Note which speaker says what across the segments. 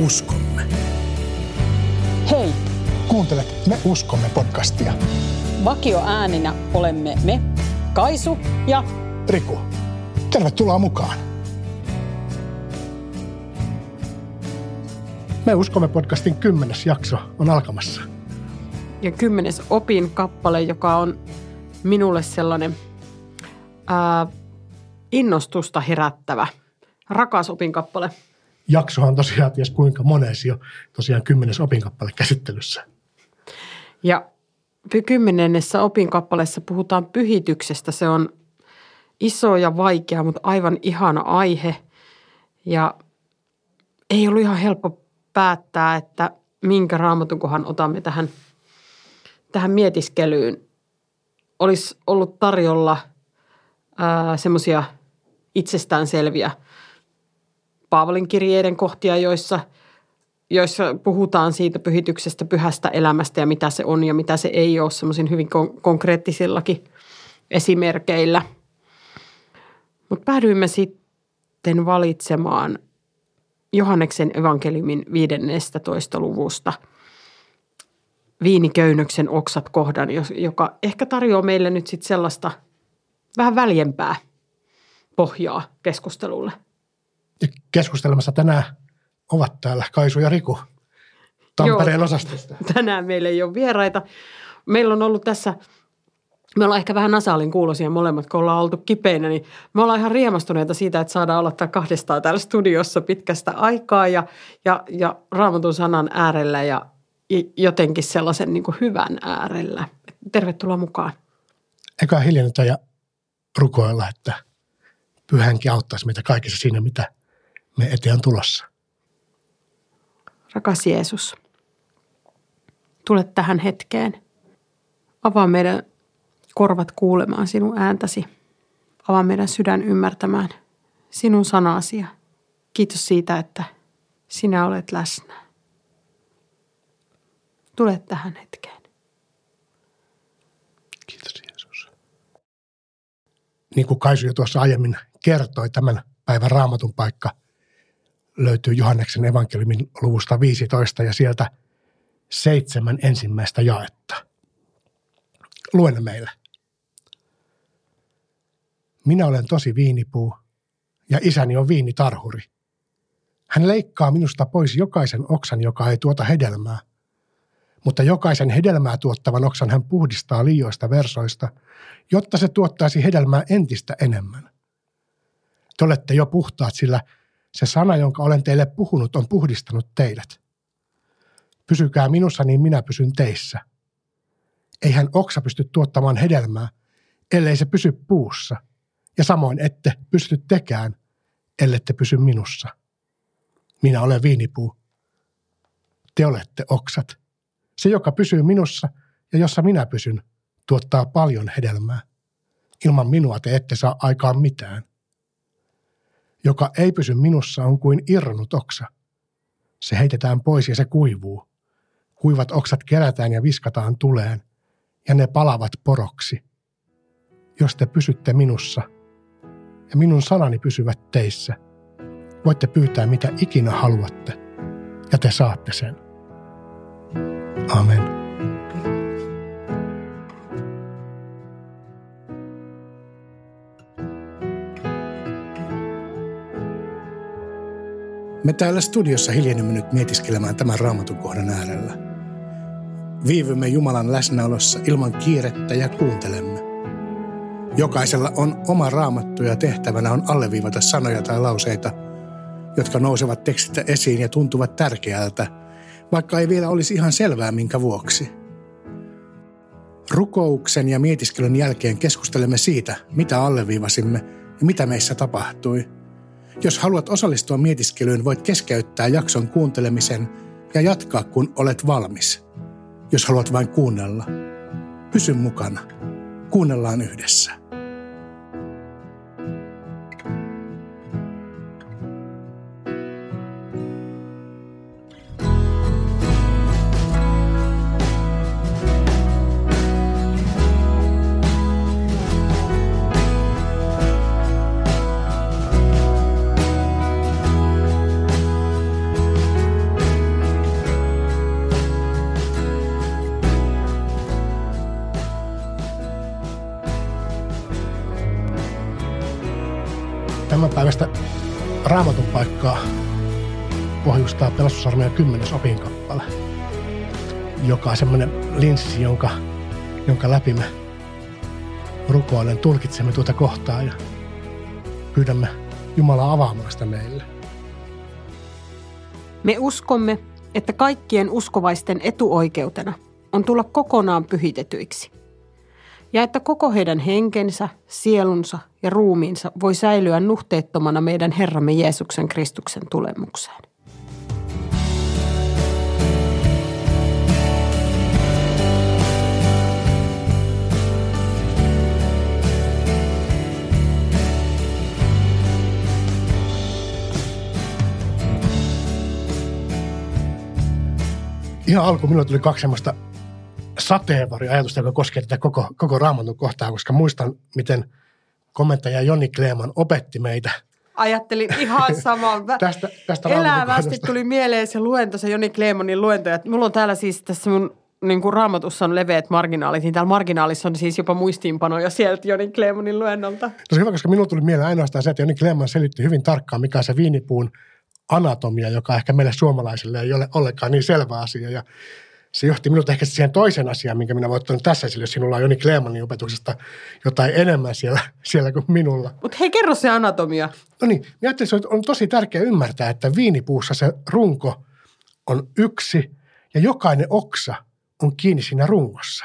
Speaker 1: uskomme.
Speaker 2: Hei!
Speaker 1: Kuuntelet Me uskomme podcastia.
Speaker 2: Vakio ääninä olemme me, Kaisu ja
Speaker 1: Riku, tervetuloa mukaan. Me uskomme podcastin kymmenes jakso on alkamassa.
Speaker 3: Ja kymmenes opin kappale, joka on minulle sellainen ää, innostusta herättävä, rakas opinkappale.
Speaker 1: Jaksohan tosiaan ties kuinka monesi jo tosiaan kymmenes opinkappale käsittelyssä.
Speaker 3: Ja kymmenennessä opinkappaleessa puhutaan pyhityksestä. Se on iso ja vaikea, mutta aivan ihana aihe. Ja ei ollut ihan helppo päättää, että minkä raamatunkohan otamme tähän, tähän mietiskelyyn. Olisi ollut tarjolla semmoisia itsestäänselviä Paavalin kirjeiden kohtia, joissa, joissa puhutaan siitä pyhityksestä, pyhästä elämästä ja mitä se on ja mitä se ei ole semmoisin hyvin kon- konkreettisillakin esimerkeillä. Mutta päädyimme sitten valitsemaan – Johanneksen evankeliumin 15. luvusta Viiniköynnöksen oksat kohdan, joka ehkä tarjoaa meille nyt sitten sellaista vähän väljempää pohjaa keskustelulle.
Speaker 1: Ja keskustelemassa tänään ovat täällä Kaisu ja Riku Tampereen Joo, osastosta.
Speaker 3: Tänään meillä ei ole vieraita. Meillä on ollut tässä – me ollaan ehkä vähän nasaalin kuulosia molemmat, kun ollaan oltu kipeinä, niin me ollaan ihan riemastuneita siitä, että saadaan olla täällä kahdestaan täällä studiossa pitkästä aikaa ja, ja, ja raamatun sanan äärellä ja jotenkin sellaisen niin hyvän äärellä. Tervetuloa mukaan.
Speaker 1: Eikä hiljennetä ja rukoilla, että pyhänkin auttaisi meitä kaikissa siinä, mitä me eteen on tulossa.
Speaker 3: Rakas Jeesus, tule tähän hetkeen. Avaa meidän korvat kuulemaan sinun ääntäsi. Avaa meidän sydän ymmärtämään sinun sanasi kiitos siitä, että sinä olet läsnä. Tule tähän hetkeen.
Speaker 1: Kiitos Jeesus. Niin kuin Kaisu jo tuossa aiemmin kertoi, tämän päivän raamatun paikka löytyy Johanneksen evankeliumin luvusta 15 ja sieltä seitsemän ensimmäistä jaetta. Luen meille. Minä olen tosi viinipuu ja isäni on viinitarhuri. Hän leikkaa minusta pois jokaisen oksan, joka ei tuota hedelmää. Mutta jokaisen hedelmää tuottavan oksan hän puhdistaa liioista versoista, jotta se tuottaisi hedelmää entistä enemmän. Te olette jo puhtaat, sillä se sana, jonka olen teille puhunut, on puhdistanut teidät. Pysykää minussa, niin minä pysyn teissä. Eihän oksa pysty tuottamaan hedelmää, ellei se pysy puussa – ja samoin ette pysty tekään, ellette pysy minussa. Minä olen viinipuu. Te olette oksat. Se, joka pysyy minussa ja jossa minä pysyn, tuottaa paljon hedelmää. Ilman minua te ette saa aikaan mitään. Joka ei pysy minussa on kuin irronnut oksa. Se heitetään pois ja se kuivuu. Kuivat oksat kerätään ja viskataan tuleen, ja ne palavat poroksi. Jos te pysytte minussa – ja minun sanani pysyvät teissä. Voitte pyytää mitä ikinä haluatte, ja te saatte sen. Amen. Me täällä studiossa hiljennymme nyt mietiskelemään tämän raamatun kohdan äärellä. Viivymme Jumalan läsnäolossa ilman kiirettä ja kuuntelemme. Jokaisella on oma raamattu ja tehtävänä on alleviivata sanoja tai lauseita, jotka nousevat tekstistä esiin ja tuntuvat tärkeältä, vaikka ei vielä olisi ihan selvää minkä vuoksi. Rukouksen ja mietiskelyn jälkeen keskustelemme siitä, mitä alleviivasimme ja mitä meissä tapahtui. Jos haluat osallistua mietiskelyyn, voit keskeyttää jakson kuuntelemisen ja jatkaa, kun olet valmis. Jos haluat vain kuunnella, pysy mukana. Kuunnellaan yhdessä. Pelastusarmeijan kymmenes opinkappale, joka on semmoinen linssi, jonka, jonka läpi me rukoilen tulkitsemme tuota kohtaa ja pyydämme Jumalaa avaamaan sitä meille.
Speaker 3: Me uskomme, että kaikkien uskovaisten etuoikeutena on tulla kokonaan pyhitetyiksi. Ja että koko heidän henkensä, sielunsa ja ruumiinsa voi säilyä nuhteettomana meidän Herramme Jeesuksen Kristuksen tulemukseen.
Speaker 1: Ihan alku minulle tuli kaksi semmoista sateenvarjoajatusta, joka koskee tätä koko, koko raamatun kohtaa, koska muistan, miten komentaja Joni Kleeman opetti meitä –
Speaker 3: Ajattelin ihan saman.
Speaker 1: tästä, tästä
Speaker 3: Elävästi tuli mieleen se luento, se Joni Kleemonin luento. Että mulla on täällä siis tässä mun niin kuin raamatussa on leveät marginaalit, niin täällä marginaalissa on siis jopa muistiinpanoja sieltä Joni Kleemonin luennolta.
Speaker 1: Tosi hyvä, koska minulla tuli mieleen ainoastaan se, että Joni Kleeman selitti hyvin tarkkaan, mikä on se viinipuun anatomia, joka ehkä meille suomalaisille ei ole ollenkaan niin selvä asia. Ja se johti minut ehkä siihen toisen asiaan, minkä minä voin ottaa tässä esille, jos sinulla on Joni Kleemanin opetuksesta jotain enemmän siellä, siellä kuin minulla.
Speaker 3: Mutta hei, kerro se anatomia.
Speaker 1: No niin, minä ajattelin, että on tosi tärkeää ymmärtää, että viinipuussa se runko on yksi ja jokainen oksa on kiinni siinä rungossa.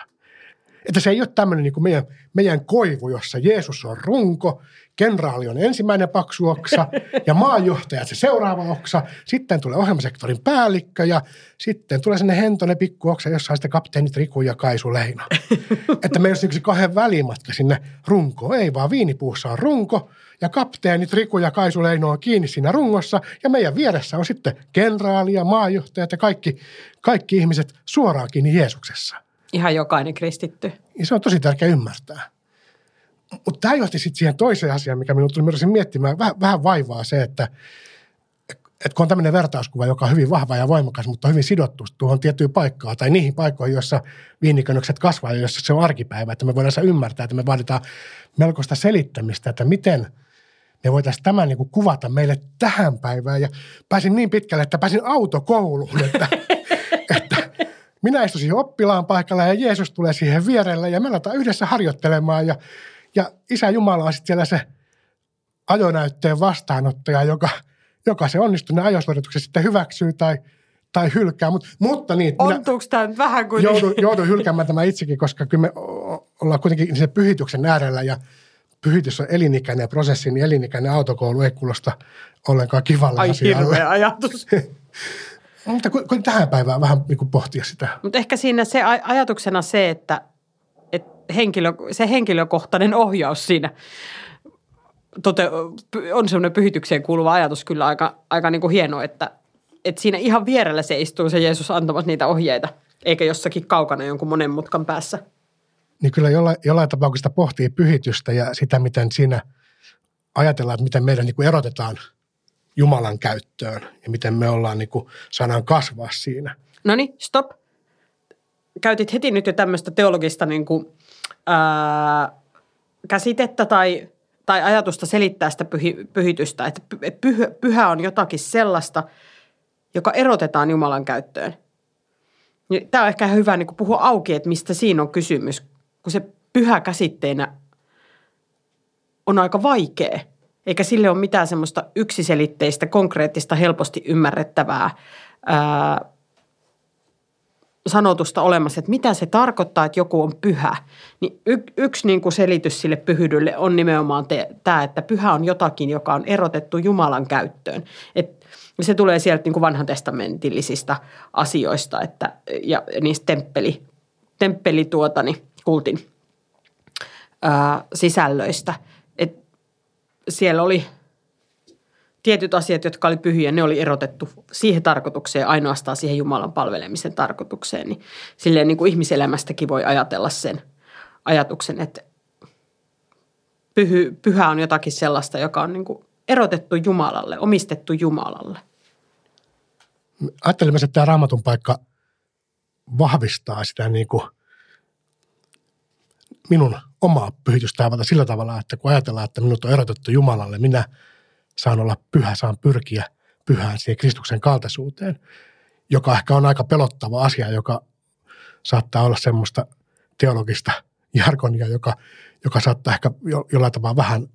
Speaker 1: Että se ei ole tämmöinen niin kuin meidän, meidän koivu, jossa Jeesus on runko kenraali on ensimmäinen paksu oksa ja maanjohtaja se seuraava oksa. Sitten tulee ohjelmasektorin päällikkö ja sitten tulee sinne hentonen pikku oksa, jossa on sitten kapteenit Riku ja Kaisu Leino. että meillä on yksi kahden välimatka sinne runkoon. Ei vaan viinipuussa on runko ja kapteenit Riku ja Kaisu Leino on kiinni siinä rungossa ja meidän vieressä on sitten kenraali ja maanjohtajat ja kaikki, kaikki ihmiset suoraan kiinni Jeesuksessa.
Speaker 3: Ihan jokainen kristitty.
Speaker 1: Ja se on tosi tärkeää ymmärtää. Mutta tämä johti sitten siihen toiseen asiaan, mikä minun tuli myös miettimään. Vähän, vähän vaivaa se, että et kun on tämmöinen vertauskuva, joka on hyvin vahva ja voimakas, mutta hyvin sidottu tuohon tiettyyn paikkaan tai niihin paikkoihin, joissa viinikönökset kasvaa ja joissa se on arkipäivä, että me voidaan ymmärtää, että me vaaditaan melkoista selittämistä, että miten me voitaisiin tämän niin kuin kuvata meille tähän päivään. Ja pääsin niin pitkälle, että pääsin autokouluun, että, että minä istuisin oppilaan paikalla ja Jeesus tulee siihen vierelle ja me aletaan yhdessä harjoittelemaan ja ja Isä Jumala on sitten siellä se ajonäytteen vastaanottaja, joka, joka se onnistuneen ajosuorituksen sitten hyväksyy tai, tai hylkää. Mut, mutta niin,
Speaker 3: Ontuuko tämä vähän kuin...
Speaker 1: Joudun, joudun hylkäämään tämä itsekin, koska kyllä me ollaan kuitenkin sen pyhityksen äärellä ja pyhitys on elinikäinen prosessi, niin elinikäinen autokoulu ei kuulosta ollenkaan kivalle
Speaker 3: Ai asialle. hirveä ajatus.
Speaker 1: Mutta kun tähän päivään vähän niin kuin pohtia sitä.
Speaker 3: Mutta ehkä siinä se ajatuksena se, että henkilö, se henkilökohtainen ohjaus siinä tote, on semmoinen pyhitykseen kuuluva ajatus kyllä aika, aika niin kuin hieno, että, että siinä ihan vierellä se istuu se Jeesus antamassa niitä ohjeita, eikä jossakin kaukana jonkun monen mutkan päässä.
Speaker 1: Niin kyllä jollain, jollain tapauksessa pohtii pyhitystä ja sitä, miten siinä ajatellaan, että miten meidän niin kuin erotetaan Jumalan käyttöön ja miten me ollaan niin kuin, saadaan kasvaa siinä.
Speaker 3: No niin, stop. Käytit heti nyt jo tämmöistä teologista niin kuin ää, käsitettä tai, tai ajatusta selittää sitä pyhi, pyhitystä, että pyhä, pyhä on jotakin sellaista, joka erotetaan Jumalan käyttöön. Niin Tämä on ehkä hyvä niin puhua auki, että mistä siinä on kysymys, kun se pyhä käsitteenä on aika vaikea, eikä sille ole mitään semmoista yksiselitteistä, konkreettista, helposti ymmärrettävää ää, sanotusta olemassa, että mitä se tarkoittaa, että joku on pyhä. Niin y- yksi niin kuin selitys sille pyhydylle on nimenomaan te- tämä, että pyhä on jotakin, joka on erotettu Jumalan käyttöön. Et se tulee sieltä niin kuin vanhan testamentillisista asioista että, ja niistä temppeli, temppeli tuotani, kultin ää, sisällöistä. Et siellä oli tietyt asiat, jotka oli pyhiä, ne oli erotettu siihen tarkoitukseen, ainoastaan siihen Jumalan palvelemisen tarkoitukseen. Niin silleen niin kuin ihmiselämästäkin voi ajatella sen ajatuksen, että pyhy, pyhä on jotakin sellaista, joka on niin kuin erotettu Jumalalle, omistettu Jumalalle.
Speaker 1: Ajattelin että tämä raamatun paikka vahvistaa sitä niin kuin minun omaa pyhitystaivalta sillä tavalla, että kun ajatellaan, että minut on erotettu Jumalalle, minä – saan olla pyhä, saan pyrkiä pyhään siihen Kristuksen kaltaisuuteen, joka ehkä on aika pelottava asia, joka saattaa olla semmoista teologista jargonia, joka, joka saattaa ehkä jo, jollain tavalla vähän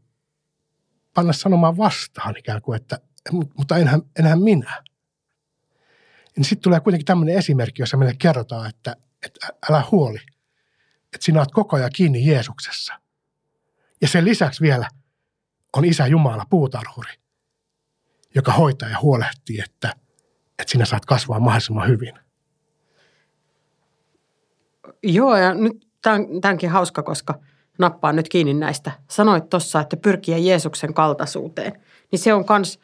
Speaker 1: panna sanomaan vastaan ikään kuin, että mutta enhän, enhän minä. Niin sitten tulee kuitenkin tämmöinen esimerkki, jossa meille kerrotaan, että, että älä huoli, että sinä olet koko ajan kiinni Jeesuksessa. Ja sen lisäksi vielä on Isä Jumala puutarhuri, joka hoitaa ja huolehtii, että, että sinä saat kasvaa mahdollisimman hyvin.
Speaker 3: Joo, ja nyt tämänkin hauska, koska nappaan nyt kiinni näistä. Sanoit tuossa, että pyrkiä Jeesuksen kaltaisuuteen. Niin se on myös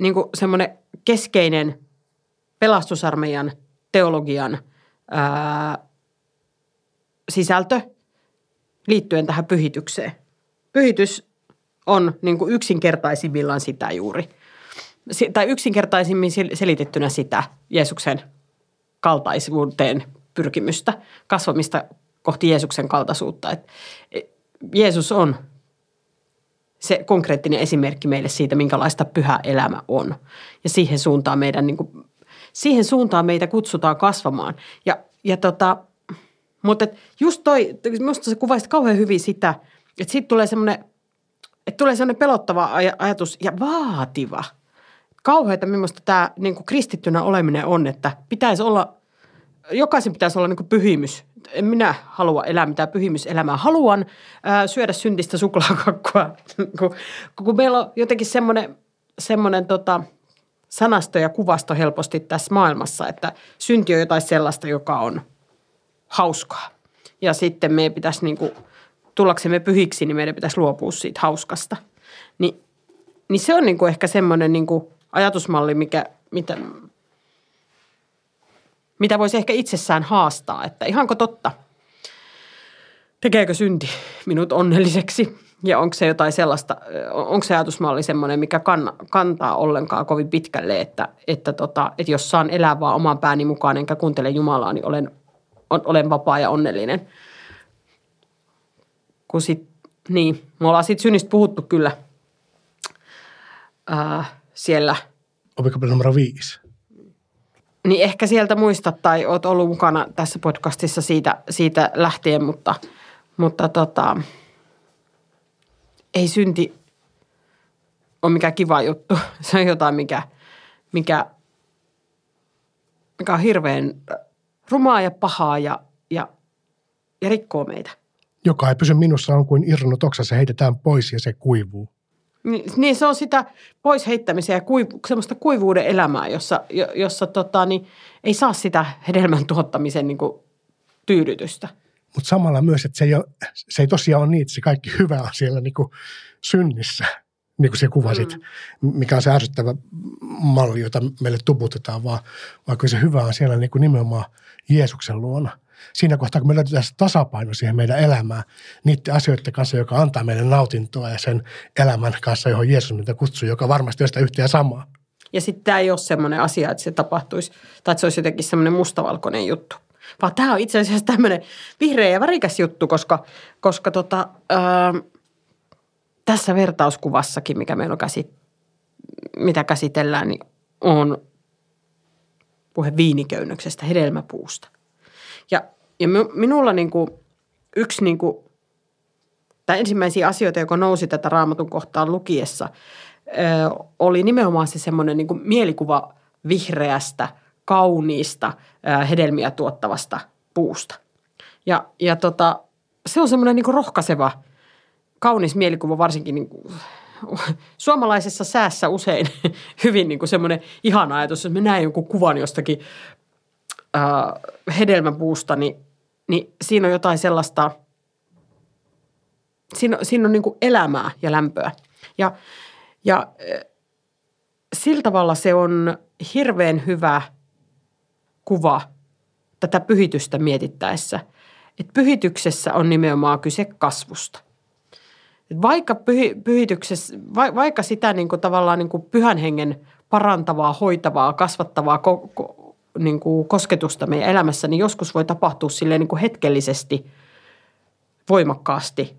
Speaker 3: niin semmoinen keskeinen pelastusarmeijan teologian ää, sisältö liittyen tähän pyhitykseen. Pyhitys on niin kuin yksinkertaisimmillaan sitä juuri. Tai yksinkertaisimmin selitettynä sitä Jeesuksen kaltaisuuteen pyrkimystä, kasvamista kohti Jeesuksen kaltaisuutta. Et Jeesus on se konkreettinen esimerkki meille siitä, minkälaista pyhä elämä on. Ja siihen suuntaan meidän, niin kuin, siihen suuntaan meitä kutsutaan kasvamaan. Ja, ja tota, mutta just toi, minusta se kuvaisi kauhean hyvin sitä, että siitä tulee semmoinen, että tulee semmoinen pelottava ajatus ja vaativa. Kauheita, millaista tämä niin kuin kristittynä oleminen on, että pitäisi olla, jokaisen pitäisi olla niin kuin pyhimys en minä halua elää mitään pyhimyselämää. Haluan ää, syödä syntistä suklaakakkua, kun, kun meillä on jotenkin semmoinen, semmoinen tota, sanasto ja kuvasto helposti tässä maailmassa, että synti on jotain sellaista, joka on hauskaa. Ja sitten meidän pitäisi, niin kuin, tullaksemme pyhiksi, niin meidän pitäisi luopua siitä hauskasta. Ni, niin se on niin kuin ehkä semmoinen niin kuin ajatusmalli, mikä, mitä, mitä voisi ehkä itsessään haastaa, että ihanko totta, tekeekö synti minut onnelliseksi ja onko se jotain sellaista, onko se ajatusmalli semmoinen, mikä kann, kantaa ollenkaan kovin pitkälle, että, että, tota, että jos saan elää vaan oman pääni mukaan enkä kuuntele Jumalaa, niin olen, olen vapaa ja onnellinen. Kun sit, niin, me ollaan siitä synnistä puhuttu kyllä ää, siellä.
Speaker 1: Opikopeli numero viisi.
Speaker 3: Niin ehkä sieltä muistat tai oot ollut mukana tässä podcastissa siitä, siitä lähtien, mutta, mutta tota, ei synti ole mikään kiva juttu. Se on jotain, mikä, mikä, mikä on hirveän rumaa ja pahaa ja, ja, ja rikkoo meitä.
Speaker 1: Joka ei pysy minussa on kuin irronnut oksa, se heitetään pois ja se kuivuu.
Speaker 3: Niin, niin se on sitä pois heittämistä ja kuivu, semmoista kuivuuden elämää, jossa, jossa tota, niin ei saa sitä hedelmän tuottamisen niin kuin, tyydytystä.
Speaker 1: Mutta samalla myös, että se ei, ole, se ei tosiaan ole niin, että se kaikki hyvä on siellä niin kuin synnissä, niin kuin se kuvasit, mm. mikä on se ärsyttävä malli, jota meille tuputetaan, vaan, vaan kyllä se hyvä on siellä niin kuin nimenomaan Jeesuksen luona – siinä kohtaa, kun me löydetään se tasapaino siihen meidän elämään, niiden asioiden kanssa, joka antaa meille nautintoa ja sen elämän kanssa, johon Jeesus meitä kutsuu, joka varmasti on sitä yhtä ja samaa.
Speaker 3: Ja sitten tämä ei ole semmoinen asia, että se tapahtuisi, tai että se olisi jotenkin semmoinen mustavalkoinen juttu. Vaan tämä on itse asiassa tämmöinen vihreä ja värikäs juttu, koska, koska tota, ää, tässä vertauskuvassakin, mikä meillä on käsit, mitä käsitellään, niin on puhe viiniköynnöksestä, hedelmäpuusta – ja, ja minulla niin kuin, yksi niin kuin, tai ensimmäisiä asioita, joka nousi tätä raamatun kohtaan lukiessa, oli nimenomaan se semmoinen niin mielikuva vihreästä, kauniista, hedelmiä tuottavasta puusta. Ja, ja tota, se on semmoinen niin rohkaiseva, kaunis mielikuva varsinkin niin kuin, suomalaisessa säässä usein hyvin niin semmoinen ihana ajatus, että me näen jonkun kuvan jostakin äh, hedelmäpuusta, niin, niin siinä on jotain sellaista, siinä, siinä on niin kuin elämää ja lämpöä. Ja, ja äh, sillä tavalla se on hirveän hyvä kuva tätä pyhitystä mietittäessä. Että pyhityksessä on nimenomaan kyse kasvusta. Vaikka pyhi, pyhityksessä, va, vaikka sitä niin kuin tavallaan niin kuin pyhän hengen parantavaa, hoitavaa, kasvattavaa ko, ko, niin kuin kosketusta meidän elämässä, niin joskus voi tapahtua silleen niin kuin hetkellisesti voimakkaasti.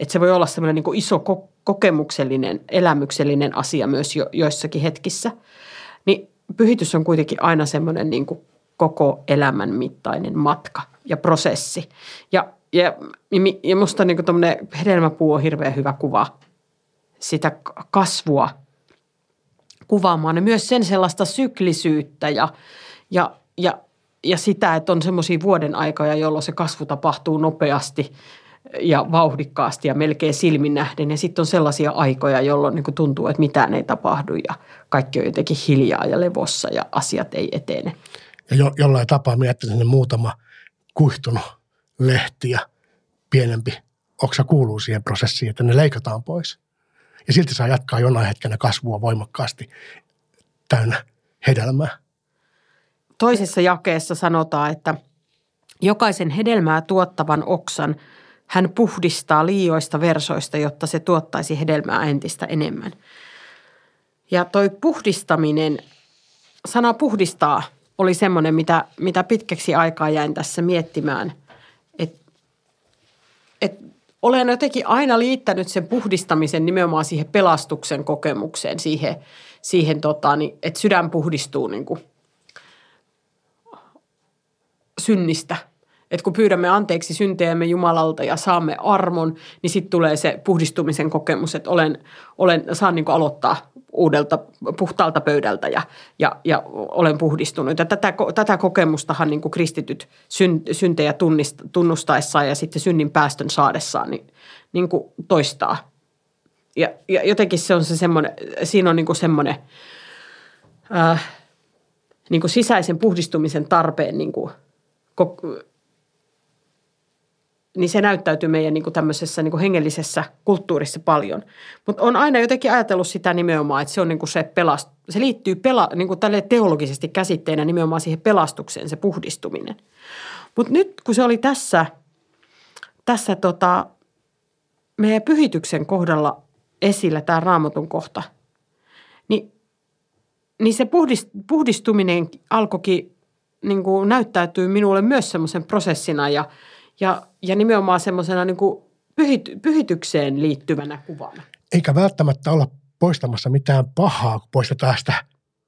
Speaker 3: Että se voi olla semmoinen niin iso kokemuksellinen, elämyksellinen asia myös jo, joissakin hetkissä, niin pyhitys on kuitenkin aina semmoinen niin kuin koko elämän mittainen matka ja prosessi. Ja, ja, ja musta niin tuommoinen hedelmäpuu on hirveän hyvä kuva sitä kasvua kuvaamaan ja myös sen sellaista syklisyyttä ja, ja, ja, ja sitä, että on semmoisia vuoden aikoja, jolloin se kasvu tapahtuu nopeasti ja vauhdikkaasti ja melkein silmin nähden. Ja sitten on sellaisia aikoja, jolloin niin tuntuu, että mitään ei tapahdu ja kaikki on jotenkin hiljaa ja levossa ja asiat ei etene.
Speaker 1: Ja jo, jollain tapaa miettisin, muutama kuihtunut lehti ja pienempi oksa kuuluu siihen prosessiin, että ne leikataan pois. Ja silti saa jatkaa jonain hetkenä kasvua voimakkaasti täynnä hedelmää.
Speaker 3: Toisessa jakeessa sanotaan, että jokaisen hedelmää tuottavan oksan hän puhdistaa liioista versoista, jotta se tuottaisi hedelmää entistä enemmän. Ja toi puhdistaminen, sana puhdistaa oli semmoinen, mitä, mitä pitkäksi aikaa jäin tässä miettimään. Että et olen jotenkin aina liittänyt sen puhdistamisen nimenomaan siihen pelastuksen kokemukseen, siihen, siihen tota, niin, että sydän puhdistuu niin kuin synnistä. Että kun pyydämme anteeksi syntejämme Jumalalta ja saamme armon, niin sitten tulee se puhdistumisen kokemus, että olen, olen, saan niin aloittaa uudelta puhtaalta pöydältä ja, ja, ja olen puhdistunut. Ja tätä, tätä kokemustahan niin kristityt syn, syntejä tunnist, tunnustaessaan ja sitten synnin päästön saadessaan niin, niin kuin toistaa. Ja, ja jotenkin se on se semmoinen, siinä on niin kuin semmoinen äh, niin kuin sisäisen puhdistumisen tarpeen niin niin se näyttäytyy meidän niin kuin tämmöisessä niin kuin hengellisessä kulttuurissa paljon. Mutta on aina jotenkin ajatellut sitä nimenomaan, että se on niin kuin se pelast, se liittyy pela, niin kuin tälle teologisesti käsitteenä nimenomaan siihen pelastukseen, se puhdistuminen. Mutta nyt kun se oli tässä, tässä tota, meidän pyhityksen kohdalla esillä tämä raamatun kohta, niin, niin se puhdist, puhdistuminen alkoikin niin kuin näyttäytyy minulle myös semmoisen prosessina ja – ja, ja nimenomaan semmoisena niin pyhity, pyhitykseen liittyvänä kuvana.
Speaker 1: Eikä välttämättä olla poistamassa mitään pahaa, kun poistetaan sitä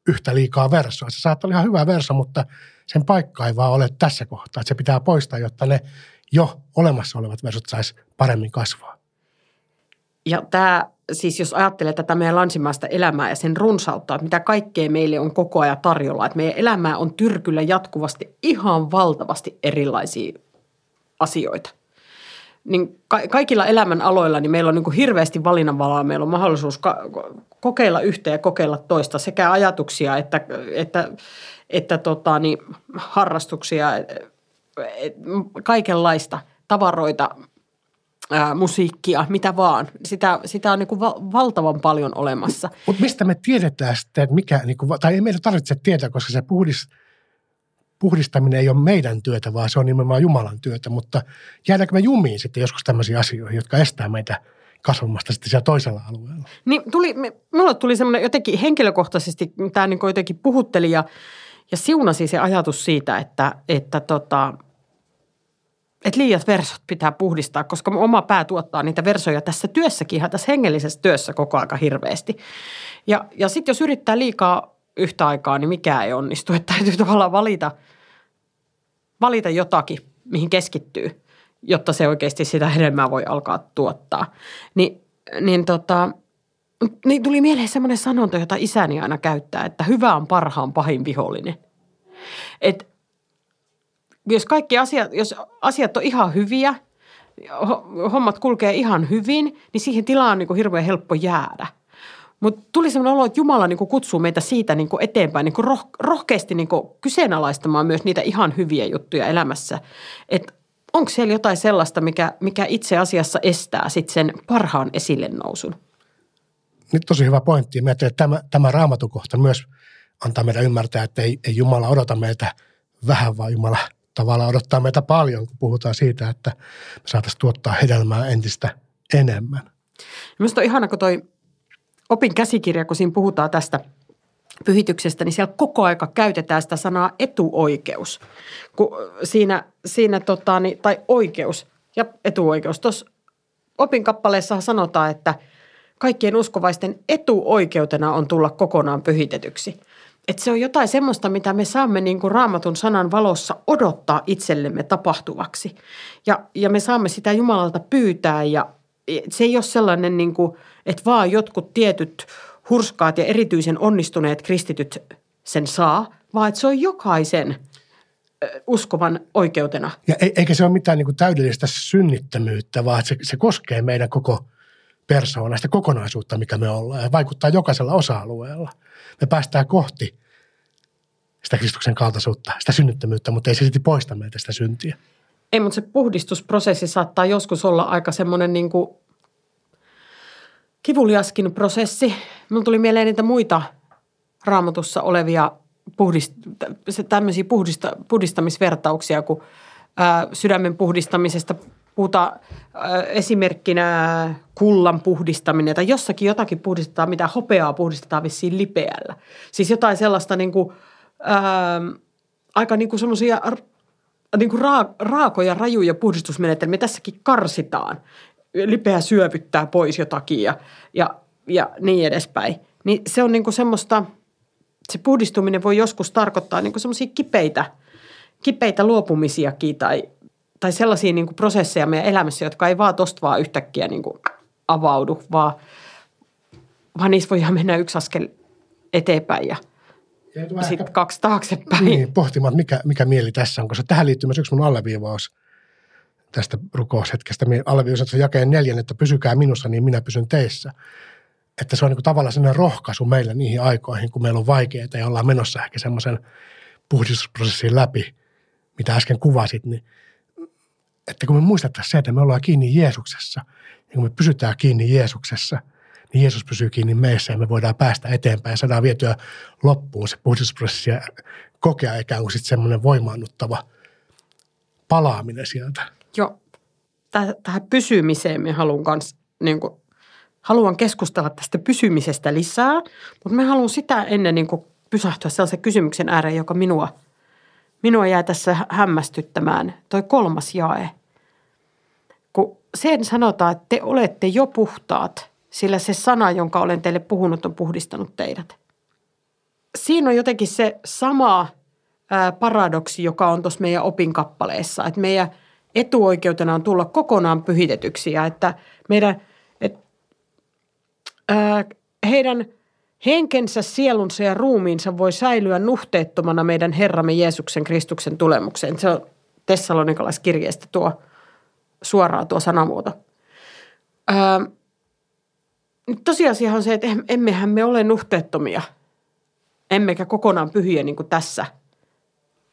Speaker 1: yhtä liikaa versoa. Se saattaa olla ihan hyvä verso, mutta sen paikka ei vaan ole tässä kohtaa. Että se pitää poistaa, jotta ne jo olemassa olevat versot saisi paremmin kasvaa.
Speaker 3: Ja tämä, siis jos ajattelee tätä meidän länsimaista elämää ja sen runsautta, että mitä kaikkea meille on koko ajan tarjolla, että meidän elämää on tyrkyllä jatkuvasti ihan valtavasti erilaisia asioita. Niin ka- kaikilla elämän aloilla niin meillä on niin kuin hirveästi valinnanvalaa. Meillä on mahdollisuus ka- kokeilla yhtä ja kokeilla toista, sekä ajatuksia että, että, että tota, niin, harrastuksia, kaikenlaista tavaroita, ää, musiikkia, mitä vaan. Sitä, sitä on niin kuin val- valtavan paljon olemassa.
Speaker 1: Mutta mistä me tiedetään sitten, että mikä, niin kuin, tai ei meidän tarvitse tietää, koska se puhdis, puhdistaminen ei ole meidän työtä, vaan se on nimenomaan Jumalan työtä, mutta jäädäänkö me jumiin sitten joskus tämmöisiä asioihin, jotka estää meitä kasvamasta sitten siellä toisella alueella?
Speaker 3: Niin tuli, minulle tuli semmoinen jotenkin henkilökohtaisesti, tämä niin jotenkin puhutteli ja, ja siunasi se ajatus siitä, että, että tota, että liiat versot pitää puhdistaa, koska oma pää tuottaa niitä versoja tässä työssäkin, ihan tässä hengellisessä työssä koko aika hirveästi. Ja, ja sitten jos yrittää liikaa yhtä aikaa, niin mikään ei onnistu. Että täytyy tavallaan valita – valita jotakin, mihin keskittyy, jotta se oikeasti sitä hedelmää voi alkaa tuottaa. Ni, niin, tota, niin tuli mieleen semmoinen sanonta, jota isäni aina käyttää, että hyvä on parhaan pahin vihollinen. Et jos kaikki asiat, jos asiat on ihan hyviä, hommat kulkee ihan hyvin, niin siihen tilaan on niin hirveän helppo jäädä – mutta tuli sellainen olo, että Jumala niin kutsuu meitä siitä niin eteenpäin niin roh- rohkeasti niin kyseenalaistamaan myös niitä ihan hyviä juttuja elämässä. Että onko siellä jotain sellaista, mikä, mikä itse asiassa estää sit sen parhaan esille nousun?
Speaker 1: Nyt tosi hyvä pointti. Mä että tämä, tämä raamatukohta myös antaa meidän ymmärtää, että ei, ei Jumala odota meitä vähän, vaan Jumala tavallaan odottaa meitä paljon, kun puhutaan siitä, että me saataisiin tuottaa hedelmää entistä enemmän.
Speaker 3: Minusta on ihana, kun toi opin käsikirja, kun siinä puhutaan tästä pyhityksestä, niin siellä koko aika käytetään sitä sanaa etuoikeus. Kun siinä, siinä tota, niin, tai oikeus ja etuoikeus. Tuossa opin kappaleessa sanotaan, että kaikkien uskovaisten etuoikeutena on tulla kokonaan pyhitetyksi. Et se on jotain semmoista, mitä me saamme niin kuin raamatun sanan valossa odottaa itsellemme tapahtuvaksi. Ja, ja me saamme sitä Jumalalta pyytää ja se ei ole sellainen, niin kuin, että vaan jotkut tietyt hurskaat ja erityisen onnistuneet kristityt sen saa, vaan että se on jokaisen uskovan oikeutena.
Speaker 1: Ja eikä se ole mitään niin kuin täydellistä synnittömyyttä, vaan se, se koskee meidän koko persoonaa, sitä kokonaisuutta, mikä me ollaan ja vaikuttaa jokaisella osa-alueella. Me päästään kohti sitä Kristuksen kaltaisuutta, sitä synnyttömyyttä, mutta ei se silti poista meitä sitä syntiä.
Speaker 3: Ei, mutta se puhdistusprosessi saattaa joskus olla aika semmoinen niin kuin kivuliaskin prosessi. Minulla tuli mieleen niitä muita raamatussa olevia puhdist, tämmöisiä puhdista, puhdistamisvertauksia, kun ää, sydämen puhdistamisesta puhutaan ää, esimerkkinä kullan puhdistaminen tai jossakin jotakin puhdistetaan, mitä hopeaa puhdistetaan vissiin lipeällä. Siis jotain sellaista niin kuin, ää, aika niin kuin semmoisia niin kuin raa, raakoja, rajuja puhdistusmenetelmiä tässäkin karsitaan. Lipeä syövyttää pois jotakin ja, ja, ja niin edespäin. Niin se on niin kuin semmoista, se puhdistuminen voi joskus tarkoittaa niin kuin semmoisia kipeitä, kipeitä luopumisiakin tai, tai sellaisia niin kuin prosesseja meidän elämässä, jotka ei vaan tosta vaan yhtäkkiä niin kuin avaudu, vaan, vaan niissä voi mennä yksi askel eteenpäin ja – sitten kaksi taaksepäin.
Speaker 1: Niin, pohtimaan, mikä, mikä mieli tässä on, koska tähän liittyy myös yksi mun alleviivaus tästä rukoushetkestä. Alleviivaus, jakeen neljän, että pysykää minussa, niin minä pysyn teissä. Että se on niin tavallaan sellainen rohkaisu meille niihin aikoihin, kun meillä on vaikeaa ja ollaan menossa ehkä semmoisen puhdistusprosessin läpi, mitä äsken kuvasit, niin että kun me muistettaisiin se, että me ollaan kiinni Jeesuksessa, ja kun me pysytään kiinni Jeesuksessa – niin Jeesus pysyy kiinni meissä ja me voidaan päästä eteenpäin saadaan vietyä loppuun se puhdistusprosessi ja kokea ikään kuin semmoinen voimaannuttava palaaminen sieltä.
Speaker 3: Joo, tähän pysymiseen me haluan kans, niin kuin, haluan keskustella tästä pysymisestä lisää, mutta me haluan sitä ennen niin pysähtyä sellaisen kysymyksen ääreen, joka minua, minua jää tässä hämmästyttämään. Toi kolmas jae. Sen sanotaan, että te olette jo puhtaat – sillä se sana, jonka olen teille puhunut, on puhdistanut teidät. Siinä on jotenkin se sama paradoksi, joka on tuossa meidän opinkappaleessa, että meidän etuoikeutena on tulla kokonaan pyhitetyksi ja että meidän, et, ää, heidän henkensä, sielunsa ja ruumiinsa voi säilyä nuhteettomana meidän Herramme Jeesuksen Kristuksen tulemukseen. Se on Tessalonikalaiskirjeestä tuo suoraan tuo sanamuoto. Ää, tosiasia on se, että emmehän me ole nuhteettomia, emmekä kokonaan pyhiä niin kuin tässä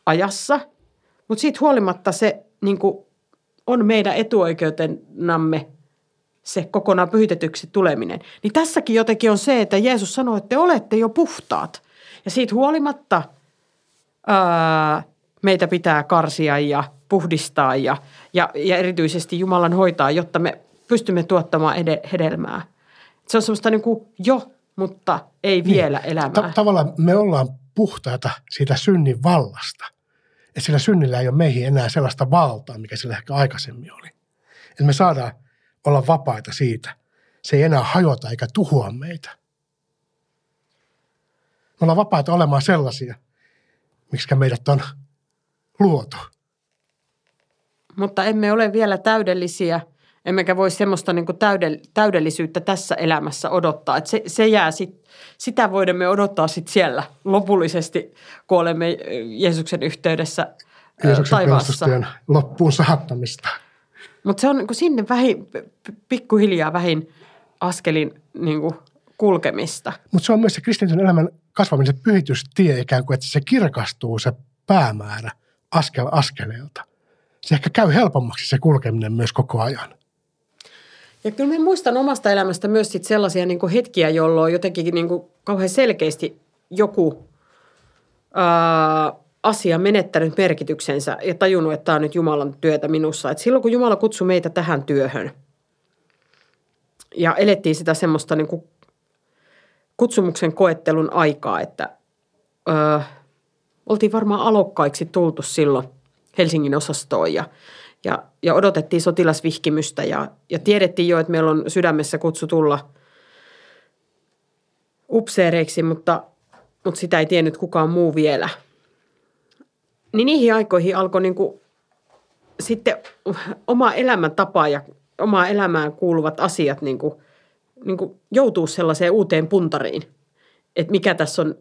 Speaker 3: ajassa. Mutta siitä huolimatta se niin kuin on meidän etuoikeutenamme se kokonaan pyhitetyksi tuleminen. Niin tässäkin jotenkin on se, että Jeesus sanoi, että te olette jo puhtaat. Ja siitä huolimatta ää, meitä pitää karsia ja puhdistaa ja, ja, ja erityisesti Jumalan hoitaa, jotta me pystymme tuottamaan ed- hedelmää – se on semmoista niin kuin jo, mutta ei niin. vielä elämää. Ta-
Speaker 1: tavallaan me ollaan puhtaita siitä synnin vallasta. Että sillä synnillä ei ole meihin enää sellaista valtaa, mikä sillä ehkä aikaisemmin oli. Että me saadaan olla vapaita siitä. Se ei enää hajota eikä tuhoa meitä. Me ollaan vapaita olemaan sellaisia, miksi meidät on luotu.
Speaker 3: Mutta emme ole vielä täydellisiä – Emmekä voi semmoista niin täydellisyyttä tässä elämässä odottaa. Että se, se jää sit, sitä voidemme odottaa sit siellä lopullisesti, kun olemme Jeesuksen yhteydessä
Speaker 1: Jeesuksen taivaassa. loppuun saattamista.
Speaker 3: Mutta se on niin sinne vähin, pikkuhiljaa vähin askelin niin kuin kulkemista.
Speaker 1: Mutta se on myös se kristillisen elämän kasvamisen pyhitystie ikään kuin, että se kirkastuu se päämäärä askel askeleelta. Se ehkä käy helpommaksi se kulkeminen myös koko ajan.
Speaker 3: Ja kyllä mä muistan omasta elämästä myös sit sellaisia niin kuin hetkiä, jolloin jotenkin niin kuin kauhean selkeästi joku ää, asia menettänyt merkityksensä ja tajunnut, että tämä on nyt Jumalan työtä minussa. Et silloin kun Jumala kutsui meitä tähän työhön ja elettiin sitä semmoista niin kuin kutsumuksen koettelun aikaa, että ää, oltiin varmaan alokkaiksi tultu silloin Helsingin osastoon ja – ja, ja odotettiin sotilasvihkimystä ja, ja tiedettiin jo, että meillä on sydämessä kutsu tulla upseereiksi, mutta, mutta sitä ei tiennyt kukaan muu vielä. Niin niihin aikoihin alkoi niin kuin sitten oma elämäntapa ja omaa elämään kuuluvat asiat niin kuin, niin kuin joutuu sellaiseen uuteen puntariin, että mikä tässä on,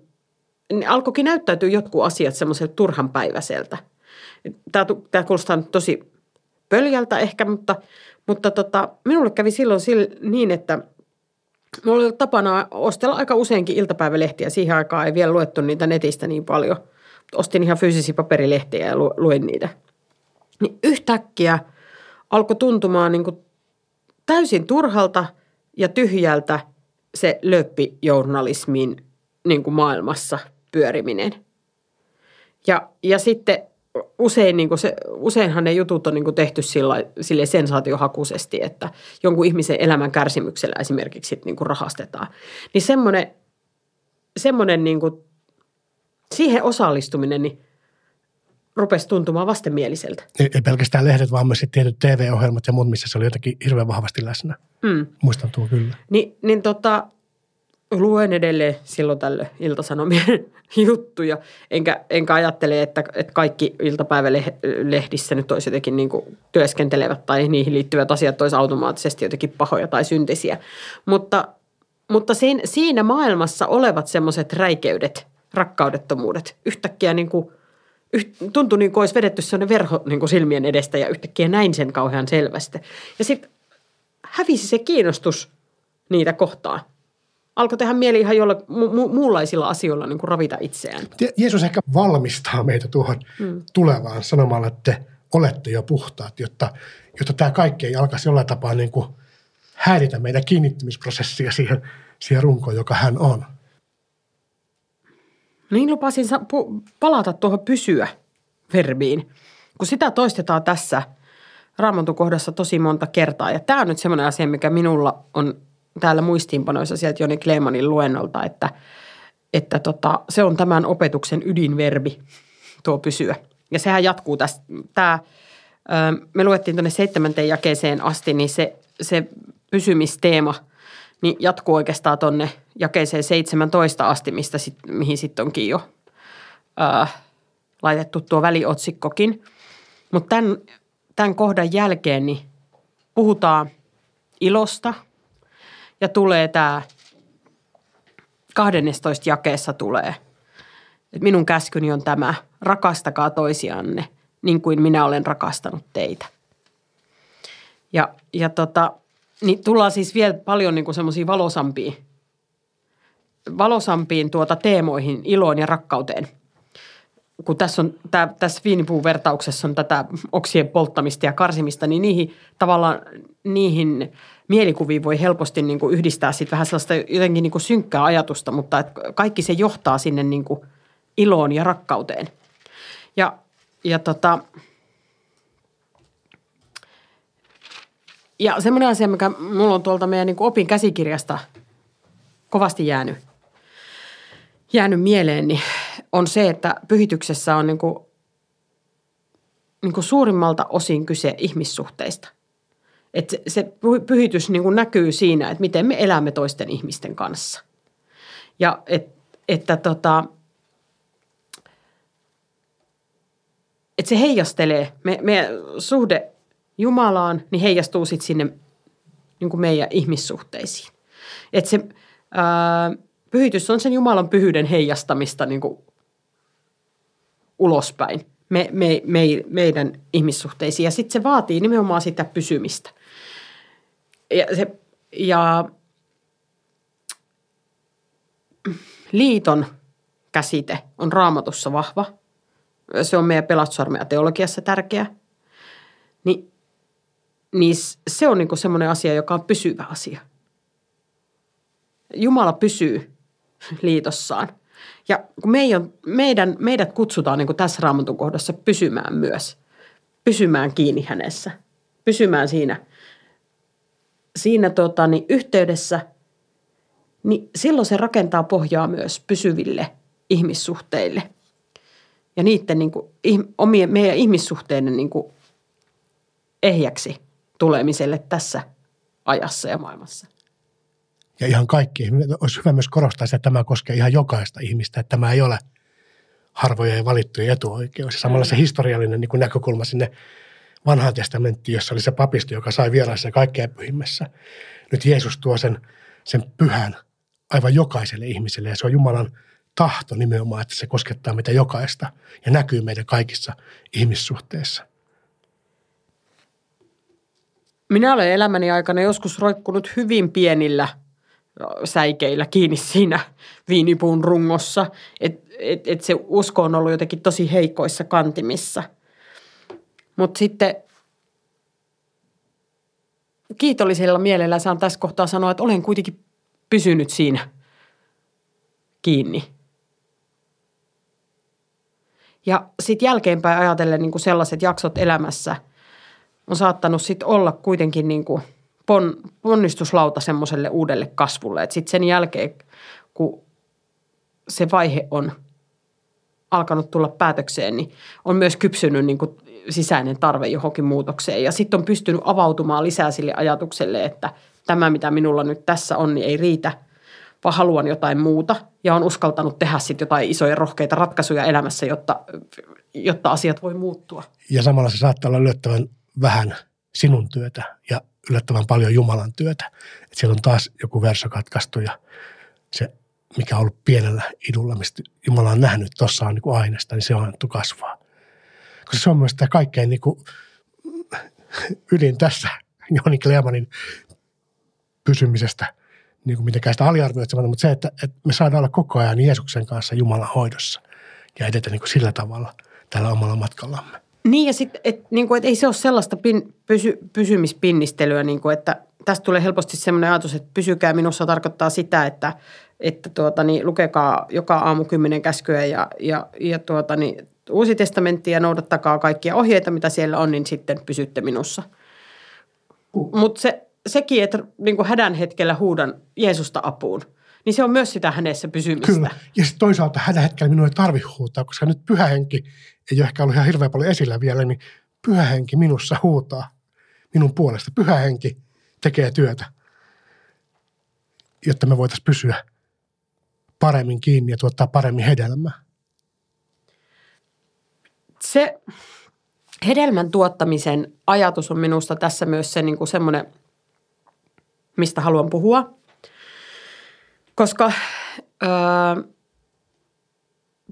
Speaker 3: niin alkoikin näyttäytyä jotkut asiat semmoiselta turhanpäiväiseltä. Tämä, kuulostaa nyt tosi pöljältä ehkä, mutta, mutta tota, minulle kävi silloin niin, että Mulla oli tapana ostella aika useinkin iltapäivälehtiä. Siihen aikaan ei vielä luettu niitä netistä niin paljon. Ostin ihan fyysisiä paperilehtiä ja luin niitä. Niin yhtäkkiä alkoi tuntumaan niin kuin täysin turhalta ja tyhjältä se löppijournalismin niin kuin maailmassa pyöriminen. Ja, ja sitten usein niin kuin se, useinhan ne jutut on niin kuin tehty sillä, sille sensaatiohakuisesti, että jonkun ihmisen elämän kärsimyksellä esimerkiksi niin kuin rahastetaan. Niin semmoinen, semmoinen niin kuin, siihen osallistuminen niin rupesi tuntumaan vastenmieliseltä.
Speaker 1: Ei, ei pelkästään lehdet, vaan myös tietyt TV-ohjelmat ja muut, missä se oli jotenkin hirveän vahvasti läsnä. Mm. Muistan tuo kyllä.
Speaker 3: Ni, niin tota, luen edelleen silloin tällöin iltasanomien juttuja, enkä, enkä ajattele, että, että kaikki iltapäivälehdissä nyt olisi jotenkin niin kuin työskentelevät tai niihin liittyvät asiat olisi automaattisesti jotenkin pahoja tai syntisiä. Mutta, mutta siinä, siinä maailmassa olevat semmoiset räikeydet, rakkaudettomuudet yhtäkkiä niin kuin, tuntui niin kuin olisi vedetty sellainen verho niin kuin silmien edestä ja yhtäkkiä näin sen kauhean selvästi. Ja sitten hävisi se kiinnostus niitä kohtaan alkoi tehdä mieli ihan jolla mu- muunlaisilla asioilla niin kuin ravita itseään.
Speaker 1: Jeesus ehkä valmistaa meitä tuohon mm. tulevaan sanomalla, että te olette jo puhtaat, jotta, jotta tämä kaikki ei alkaisi jollain tapaa niin kuin häiritä meidän kiinnittymisprosessia siihen, siihen runkoon, joka hän on.
Speaker 3: Niin lupasin palata tuohon pysyä verbiin, kun sitä toistetaan tässä Raamatun kohdassa tosi monta kertaa. Ja tämä on nyt semmoinen asia, mikä minulla on täällä muistiinpanoissa sieltä Joni Kleemanin luennolta, että, että tota, se on tämän opetuksen ydinverbi, tuo pysyä. Ja sehän jatkuu tästä. Tämä, me luettiin tuonne seitsemänteen jakeeseen asti, niin se, se pysymisteema niin jatkuu oikeastaan tuonne jakeeseen 17 asti, mistä sit, mihin sitten onkin jo ää, laitettu tuo väliotsikkokin. Mutta tämän, tämän kohdan jälkeen niin puhutaan ilosta – ja tulee tämä 12 jakeessa tulee, että minun käskyni on tämä, rakastakaa toisianne niin kuin minä olen rakastanut teitä. Ja, ja tota, niin tullaan siis vielä paljon niin semmoisiin valosampiin, valosampiin tuota teemoihin, iloon ja rakkauteen. Kun tässä, on, tää, tässä viinipuun vertauksessa on tätä oksien polttamista ja karsimista, niin niihin tavallaan niihin mielikuviin voi helposti niin kuin yhdistää sit vähän sellaista jotenkin niin kuin synkkää ajatusta, mutta että kaikki se johtaa sinne niin kuin iloon ja rakkauteen. Ja, ja tota, ja semmoinen asia, mikä mulla on tuolta meidän niin opin käsikirjasta kovasti jäänyt, jäänyt mieleen, niin on se, että pyhityksessä on niin kuin, niin kuin suurimmalta osin kyse ihmissuhteista. Että se pyhitys niin kuin näkyy siinä, että miten me elämme toisten ihmisten kanssa. Ja et, että tota, että se heijastelee, me, meidän suhde Jumalaan, niin heijastuu sitten sinne niin kuin meidän ihmissuhteisiin. Että se ää, pyhitys on sen Jumalan pyhyyden heijastamista niin kuin ulospäin me, me, me, meidän ihmissuhteisiin. Ja sitten se vaatii nimenomaan sitä pysymistä. Ja, se, ja liiton käsite on raamatussa vahva. Se on meidän pelastusarmea teologiassa tärkeä. Ni, niin se on niinku semmoinen asia, joka on pysyvä asia. Jumala pysyy liitossaan. Ja kun meidän, meidän, meidät kutsutaan niin tässä raamatun kohdassa pysymään myös, pysymään kiinni hänessä, pysymään siinä – siinä tota, niin yhteydessä, niin silloin se rakentaa pohjaa myös pysyville ihmissuhteille. Ja niiden niin kuin, omien, meidän ihmissuhteiden niin kuin, ehjäksi tulemiselle tässä ajassa ja maailmassa.
Speaker 1: ja ihan kaikki. Olisi hyvä myös korostaa sitä, että tämä koskee ihan jokaista ihmistä, että tämä ei ole harvoja ja valittuja etuoikeus. Ja samalla se historiallinen niin kuin näkökulma sinne vanhaan testamenttiin, jossa oli se papisto, joka sai vieraissa kaikkein pyhimmässä. Nyt Jeesus tuo sen, sen pyhän aivan jokaiselle ihmiselle ja se on Jumalan tahto nimenomaan, että se koskettaa meitä jokaista ja näkyy meidän kaikissa ihmissuhteissa.
Speaker 3: Minä olen elämäni aikana joskus roikkunut hyvin pienillä säikeillä kiinni siinä viinipuun rungossa, että et, et se usko on ollut jotenkin tosi heikoissa kantimissa. Mutta sitten kiitollisella mielellä saan tässä kohtaa sanoa, että olen kuitenkin pysynyt siinä kiinni. Ja sitten jälkeenpäin ajatellen niin sellaiset jaksot elämässä on saattanut sitten olla kuitenkin niin kuin pon, ponnistuslauta semmoiselle uudelle kasvulle. Että sitten sen jälkeen, kun se vaihe on alkanut tulla päätökseen, niin on myös kypsynyt niin kuin sisäinen tarve johonkin muutokseen. Ja sitten on pystynyt avautumaan lisää sille ajatukselle, että tämä mitä minulla nyt tässä on, niin ei riitä, vaan haluan jotain muuta. Ja on uskaltanut tehdä sitten jotain isoja rohkeita ratkaisuja elämässä, jotta, jotta asiat voi muuttua.
Speaker 1: Ja samalla se saattaa olla yllättävän vähän sinun työtä ja yllättävän paljon Jumalan työtä. Et siellä on taas joku verso katkaistu ja se, mikä on ollut pienellä idulla, mistä Jumala on nähnyt, tuossa on niin aineesta, niin se on annettu kasvaa. Koska se on myös kaikkein niin kuin ydin tässä Joni Kleemanin pysymisestä, niin kuin mitenkään sitä aliarvioitsematta, mutta se, että, että me saadaan olla koko ajan Jeesuksen kanssa Jumalan hoidossa ja edetä niin kuin sillä tavalla tällä omalla matkallamme.
Speaker 3: Niin ja sitten, että niin et ei se ole sellaista pin, pysy, pysymispinnistelyä, niin kuin, että tästä tulee helposti sellainen ajatus, että pysykää minussa tarkoittaa sitä, että, että tuota, niin, lukekaa joka aamu kymmenen käskyä ja, ja, ja tuota, niin, uusi testamentti ja noudattakaa kaikkia ohjeita, mitä siellä on, niin sitten pysytte minussa. Mutta se, sekin, että niin hädän hetkellä huudan Jeesusta apuun, niin se on myös sitä hänessä pysymistä.
Speaker 1: Kyllä. Ja sitten toisaalta hädän hetkellä minun ei tarvitse huutaa, koska nyt pyhä henki ei ole ehkä ollut ihan hirveän paljon esillä vielä, niin pyhä henki minussa huutaa minun puolesta. Pyhä henki tekee työtä, jotta me voitaisiin pysyä paremmin kiinni ja tuottaa paremmin hedelmää.
Speaker 3: Se hedelmän tuottamisen ajatus on minusta tässä myös se niin kuin semmoinen, mistä haluan puhua. Koska öö,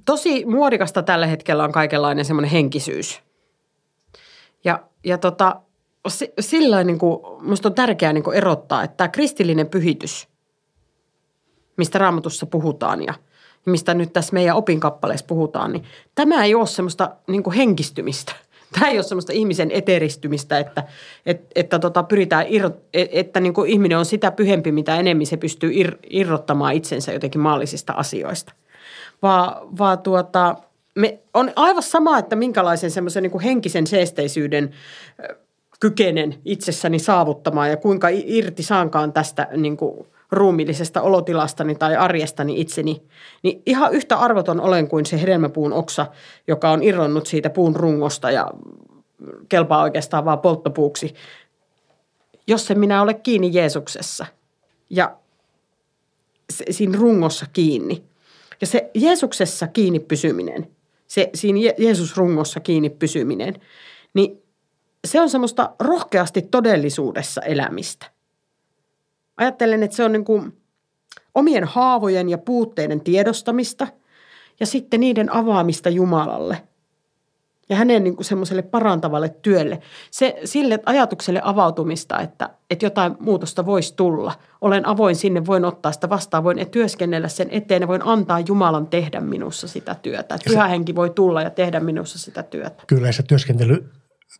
Speaker 3: tosi muodikasta tällä hetkellä on kaikenlainen semmoinen henkisyys. Ja, ja tota, sillä niin kuin, musta on tärkeää niin kuin erottaa, että tämä kristillinen pyhitys, mistä raamatussa puhutaan ja mistä nyt tässä meidän opinkappaleessa puhutaan, niin tämä ei ole semmoista niin henkistymistä. Tämä ei ole semmoista ihmisen eteristymistä, että, että, että tota, pyritään, irro, että niin kuin ihminen on sitä pyhempi, mitä enemmän se pystyy ir, irrottamaan itsensä jotenkin maallisista asioista – vaan, vaan tuota, me on aivan sama, että minkälaisen semmoisen niin henkisen seesteisyyden kykenen itsessäni saavuttamaan ja kuinka irti saankaan tästä niin kuin ruumillisesta olotilastani tai arjestani itseni, niin ihan yhtä arvoton olen kuin se hedelmäpuun oksa, joka on irronnut siitä puun rungosta ja kelpaa oikeastaan vaan polttopuuksi, jos se minä ole kiinni Jeesuksessa ja siinä rungossa kiinni – ja se Jeesuksessa kiinni pysyminen, se siinä Jeesus-rungossa kiinni pysyminen, niin se on semmoista rohkeasti todellisuudessa elämistä. Ajattelen, että se on niin kuin omien haavojen ja puutteiden tiedostamista ja sitten niiden avaamista Jumalalle – ja hänen niin kuin semmoiselle parantavalle työlle, se, sille ajatukselle avautumista, että, että jotain muutosta voisi tulla. Olen avoin sinne, voin ottaa sitä vastaan, voin työskennellä sen eteen ja voin antaa Jumalan tehdä minussa sitä työtä. Pyhä henki voi tulla ja tehdä minussa sitä työtä.
Speaker 1: Kyllä se työskentely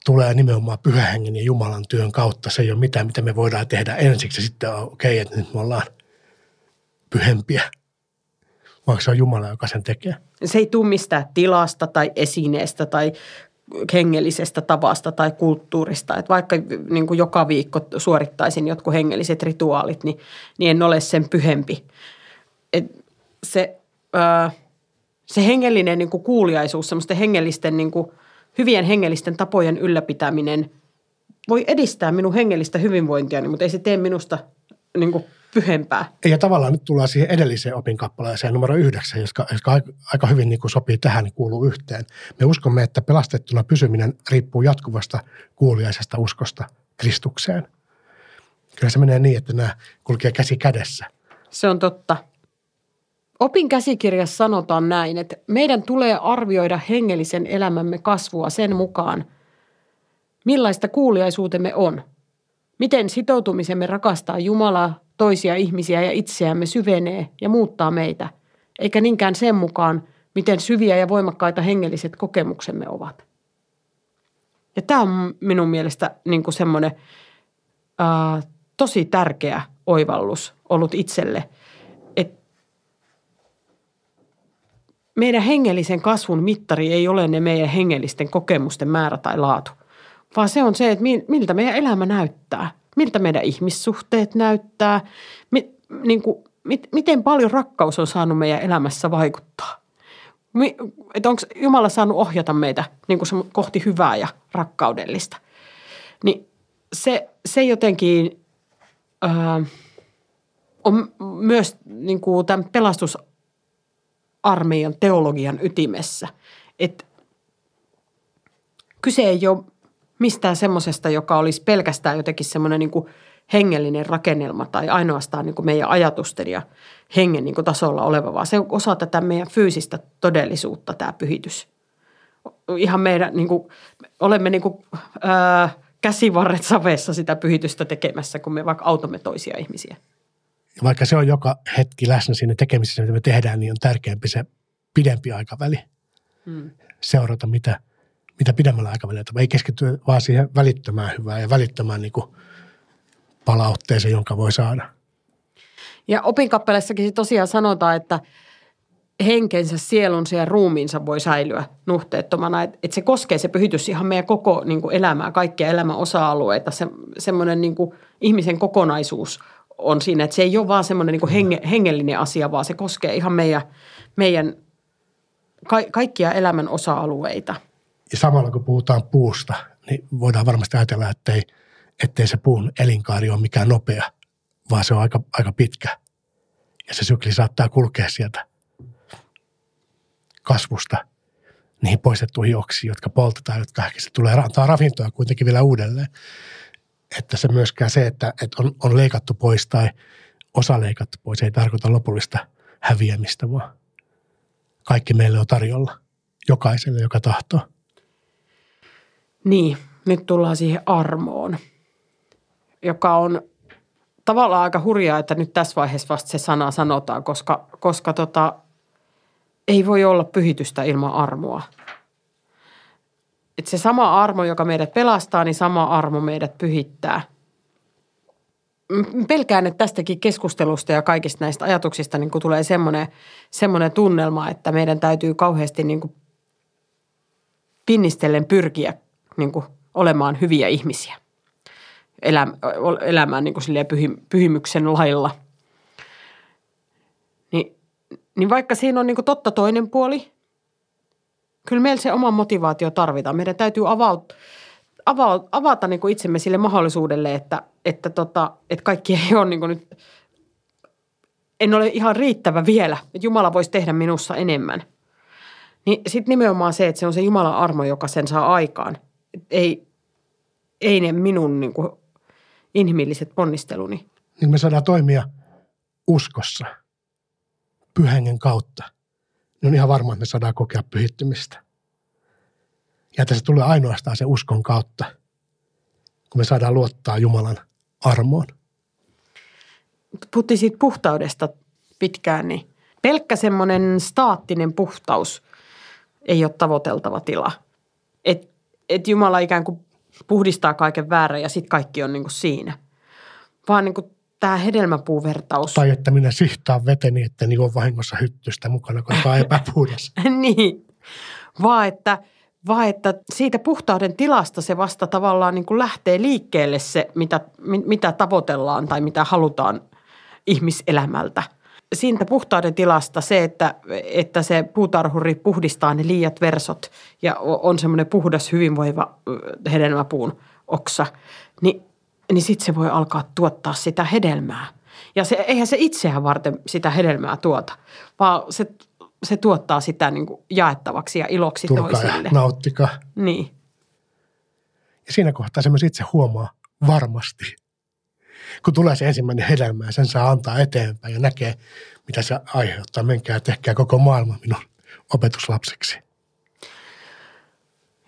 Speaker 1: tulee nimenomaan pyhähengen ja Jumalan työn kautta. Se ei ole mitään, mitä me voidaan tehdä ensiksi. Sitten on okei, okay, että nyt me ollaan pyhempiä vaan se on Jumala, joka sen tekee.
Speaker 3: Se ei tule mistään tilasta tai esineestä tai hengellisestä tavasta tai kulttuurista. Että vaikka niin kuin joka viikko suorittaisin jotkut hengelliset rituaalit, niin, niin en ole sen pyhempi. Et se, ää, se hengellinen niin kuin kuuliaisuus, semmoisten hengellisten, niin hyvien hengellisten tapojen ylläpitäminen voi edistää minun hengellistä hyvinvointiani, mutta ei se tee minusta niin kuin pyhempää.
Speaker 1: Ja tavallaan nyt tullaan siihen edelliseen opinkappaleeseen numero yhdeksän, jotka aika hyvin niin kuin sopii tähän, niin kuuluu yhteen. Me uskomme, että pelastettuna pysyminen riippuu jatkuvasta kuuliaisesta uskosta Kristukseen. Kyllä se menee niin, että nämä kulkee käsi kädessä.
Speaker 3: Se on totta. Opin käsikirjassa sanotaan näin, että meidän tulee arvioida hengellisen elämämme kasvua sen mukaan, millaista kuuliaisuutemme on. Miten sitoutumisemme rakastaa Jumalaa, toisia ihmisiä ja itseämme syvenee ja muuttaa meitä, eikä niinkään sen mukaan, miten syviä ja voimakkaita hengelliset kokemuksemme ovat. Ja tämä on minun mielestä niin semmoinen ää, tosi tärkeä oivallus ollut itselle, että meidän hengellisen kasvun mittari ei ole ne meidän hengellisten kokemusten määrä tai laatu, vaan se on se, että miltä meidän elämä näyttää, miltä meidän ihmissuhteet näyttää, mi, niin kuin, mit, miten paljon rakkaus on saanut meidän elämässä vaikuttaa. Että onko Jumala saanut ohjata meitä niin kuin kohti hyvää ja rakkaudellista. Niin se, se jotenkin ää, on myös niin kuin tämän pelastusarmeijan teologian ytimessä. Että kyse ei ole mistään semmoisesta, joka olisi pelkästään jotenkin semmoinen niin hengellinen rakennelma tai ainoastaan niin kuin meidän ajatusten ja hengen niin kuin tasolla oleva, vaan se on osa tätä meidän fyysistä todellisuutta, tämä pyhitys. Ihan meidän, niin kuin, olemme niin kuin, ää, käsivarret savessa sitä pyhitystä tekemässä, kun me vaikka autamme toisia ihmisiä.
Speaker 1: Ja vaikka se on joka hetki läsnä siinä tekemisessä, mitä me tehdään, niin on tärkeämpi se pidempi aikaväli. Hmm. Seurata, mitä, mitä pidemmällä aikavälillä. Ei keskittyä vaan siihen välittömään hyvää ja välittömään niin kuin palautteeseen, jonka voi saada.
Speaker 3: Ja opinkappaleessakin tosiaan sanotaan, että henkensä, sielunsa ja ruumiinsa voi säilyä nuhteettomana. Että et se koskee se pyhitys ihan meidän koko niin kuin elämää, kaikkia elämän osa-alueita. Se, semmoinen niin kuin ihmisen kokonaisuus on siinä, että se ei ole vaan semmoinen niin henge, hengellinen asia, vaan se koskee ihan meidän, meidän ka, kaikkia elämän osa-alueita.
Speaker 1: Ja samalla kun puhutaan puusta, niin voidaan varmasti ajatella, että ei, ettei se puun elinkaari ole mikään nopea, vaan se on aika, aika pitkä. Ja se sykli saattaa kulkea sieltä kasvusta niihin poistettuihin oksiin, jotka poltetaan, jotka ehkä se tulee antaa ravintoa kuitenkin vielä uudelleen. Että se myöskään se, että, että on, on leikattu pois tai osa leikattu pois, ei tarkoita lopullista häviämistä, vaan kaikki meille on tarjolla. Jokaiselle, joka tahtoo.
Speaker 3: Niin, nyt tullaan siihen armoon, joka on tavallaan aika hurjaa, että nyt tässä vaiheessa vasta se sana sanotaan, koska, koska tota, ei voi olla pyhitystä ilman armoa. Että se sama armo, joka meidät pelastaa, niin sama armo meidät pyhittää. Pelkään, että tästäkin keskustelusta ja kaikista näistä ajatuksista niin tulee semmoinen, semmoinen tunnelma, että meidän täytyy kauheasti niin kuin pinnistellen pyrkiä niin kuin olemaan hyviä ihmisiä. Elämään niin kuin pyhimyksen lailla – niin vaikka siinä on niin totta toinen puoli, kyllä meillä se oma motivaatio tarvitaan. Meidän täytyy avauta, avauta, avata niin itsemme sille mahdollisuudelle, että, että, tota, että kaikki ei ole niin nyt, en ole ihan riittävä vielä, että Jumala voisi tehdä minussa enemmän. Niin sitten nimenomaan se, että se on se Jumalan armo, joka sen saa aikaan. Ei, ei ne minun niin kuin, inhimilliset ponnisteluni.
Speaker 1: Niin me saadaan toimia uskossa – pyhängen kautta, niin on ihan varma, että me saadaan kokea pyhittymistä. Ja että se tulee ainoastaan se uskon kautta, kun me saadaan luottaa Jumalan armoon.
Speaker 3: Puhuttiin siitä puhtaudesta pitkään, niin pelkkä semmoinen staattinen puhtaus ei ole tavoiteltava tila. Että et Jumala ikään kuin puhdistaa kaiken väärän ja sitten kaikki on niin kuin siinä. Vaan niin kuin tämä hedelmäpuuvertaus.
Speaker 1: Tai että minä sihtaan veteni, että niin on vahingossa hyttystä mukana, koska on epäpuhdas.
Speaker 3: niin, vaan että, vaan että siitä puhtauden tilasta se vasta tavallaan niin kuin lähtee liikkeelle se, mitä, mitä tavoitellaan tai mitä halutaan ihmiselämältä. Siitä puhtauden tilasta se, että, että se puutarhuri puhdistaa ne liiat versot ja on semmoinen puhdas hyvinvoiva hedelmäpuun oksa, niin niin sitten se voi alkaa tuottaa sitä hedelmää. Ja se, eihän se itseään varten sitä hedelmää tuota, vaan se, se tuottaa sitä niin kuin jaettavaksi ja iloksi
Speaker 1: Tulkaa
Speaker 3: toisille.
Speaker 1: ja nauttikaa.
Speaker 3: Niin.
Speaker 1: Ja siinä kohtaa se myös itse huomaa varmasti, kun tulee se ensimmäinen hedelmä ja sen saa antaa eteenpäin ja näkee, mitä se aiheuttaa. Menkää tehkää koko maailma minun opetuslapseksi.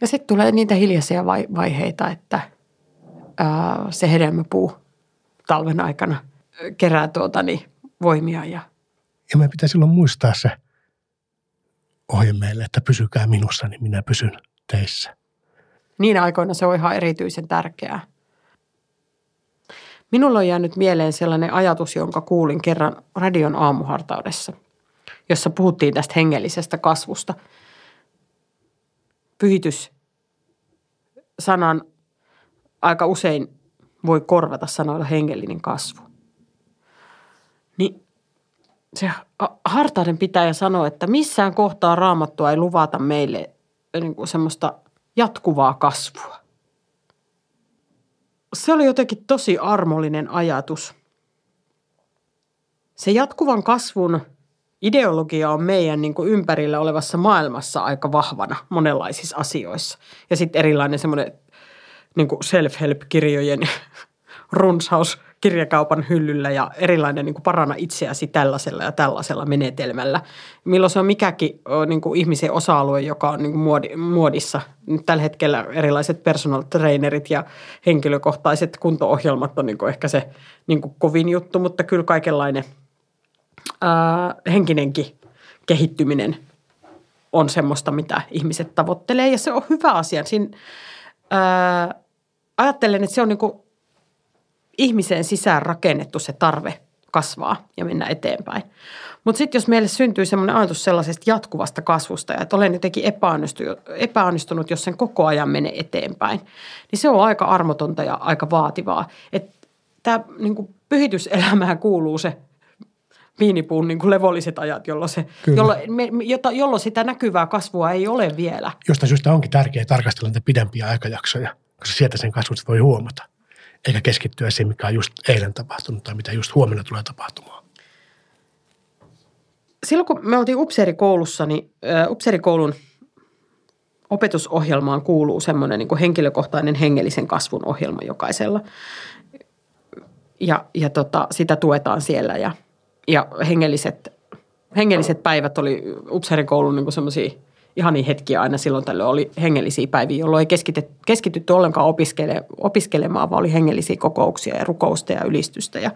Speaker 3: Ja sitten tulee niitä hiljaisia vai- vaiheita, että se hedelmäpuu talven aikana kerää tuota, niin, voimia ja
Speaker 1: Ja meidän pitää silloin muistaa se ohje meille, että pysykää minussa, niin minä pysyn teissä.
Speaker 3: niinä aikoina se on ihan erityisen tärkeää. Minulla on jäänyt mieleen sellainen ajatus, jonka kuulin kerran radion aamuhartaudessa, jossa puhuttiin tästä hengellisestä kasvusta. Pyhitys sanan aika usein voi korvata sanoilla hengellinen kasvu. Niin se ha- hartauden pitäjä sanoi, että missään kohtaa raamattua ei luvata meille niin kuin semmoista jatkuvaa kasvua. Se oli jotenkin tosi armollinen ajatus. Se jatkuvan kasvun ideologia on meidän niin kuin ympärillä olevassa maailmassa aika vahvana monenlaisissa asioissa. Ja sitten erilainen semmoinen niin kuin self-help-kirjojen runsaus kirjakaupan hyllyllä ja erilainen niin kuin paranna itseäsi tällaisella ja tällaisella menetelmällä. Milloin se on mikäkin niin kuin ihmisen osa-alue, joka on niin kuin muodi, muodissa. Nyt tällä hetkellä erilaiset personal trainerit ja henkilökohtaiset kunto-ohjelmat on niin kuin ehkä se niin kuin kovin juttu, mutta kyllä kaikenlainen ää, henkinenkin kehittyminen on semmoista, mitä ihmiset tavoittelee ja se on hyvä asia. Siinä, ää, ajattelen, että se on niin kuin ihmiseen sisään rakennettu se tarve kasvaa ja mennä eteenpäin. Mutta sitten jos meille syntyy semmoinen ajatus sellaisesta jatkuvasta kasvusta ja että olen jotenkin epäonnistunut, epäonnistunut, jos sen koko ajan menee eteenpäin, niin se on aika armotonta ja aika vaativaa. Että tämä niin pyhityselämään kuuluu se viinipuun niin kuin levolliset ajat, jolloin, se, jolloin, me, jota, jolloin sitä näkyvää kasvua ei ole vielä.
Speaker 1: Jostain syystä onkin tärkeää tarkastella niitä pidempiä aikajaksoja, koska sieltä sen kasvut voi huomata. Eikä keskittyä siihen, mikä on just eilen tapahtunut tai mitä just huomenna tulee tapahtumaan.
Speaker 3: silloin kun me oltiin upseerikoulussa, niin upseerikoulun opetusohjelmaan kuuluu semmoinen niin henkilökohtainen hengellisen kasvun ohjelma jokaisella. Ja, ja tota, sitä tuetaan siellä ja, ja hengelliset, hengelliset päivät oli upseerikoulun niin semmoisia ihania hetkiä aina silloin tällöin. Oli hengellisiä päiviä, jolloin ei keskitytty, keskitytty ollenkaan opiskele, opiskelemaan, vaan oli hengellisiä kokouksia ja rukousta ja ylistystä ja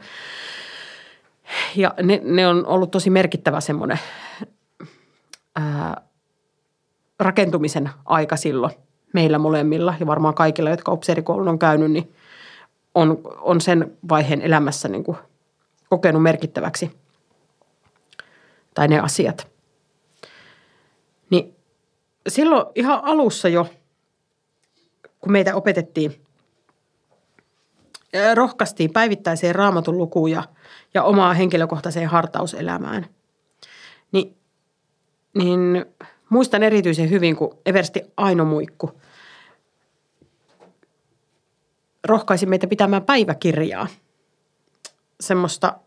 Speaker 3: ja ne, ne on ollut tosi merkittävä semmoinen rakentumisen aika silloin meillä molemmilla. Ja varmaan kaikilla, jotka upseerikoulun on käynyt, niin on, on sen vaiheen elämässä niin kuin kokenut merkittäväksi tai ne asiat. Niin silloin ihan alussa jo, kun meitä opetettiin rohkaistiin päivittäiseen raamatun lukuun ja, ja omaa henkilökohtaiseen hartauselämään. Ni, niin muistan erityisen hyvin, kun Eversti Aino Muikku rohkaisi meitä pitämään päiväkirjaa. Semmoista,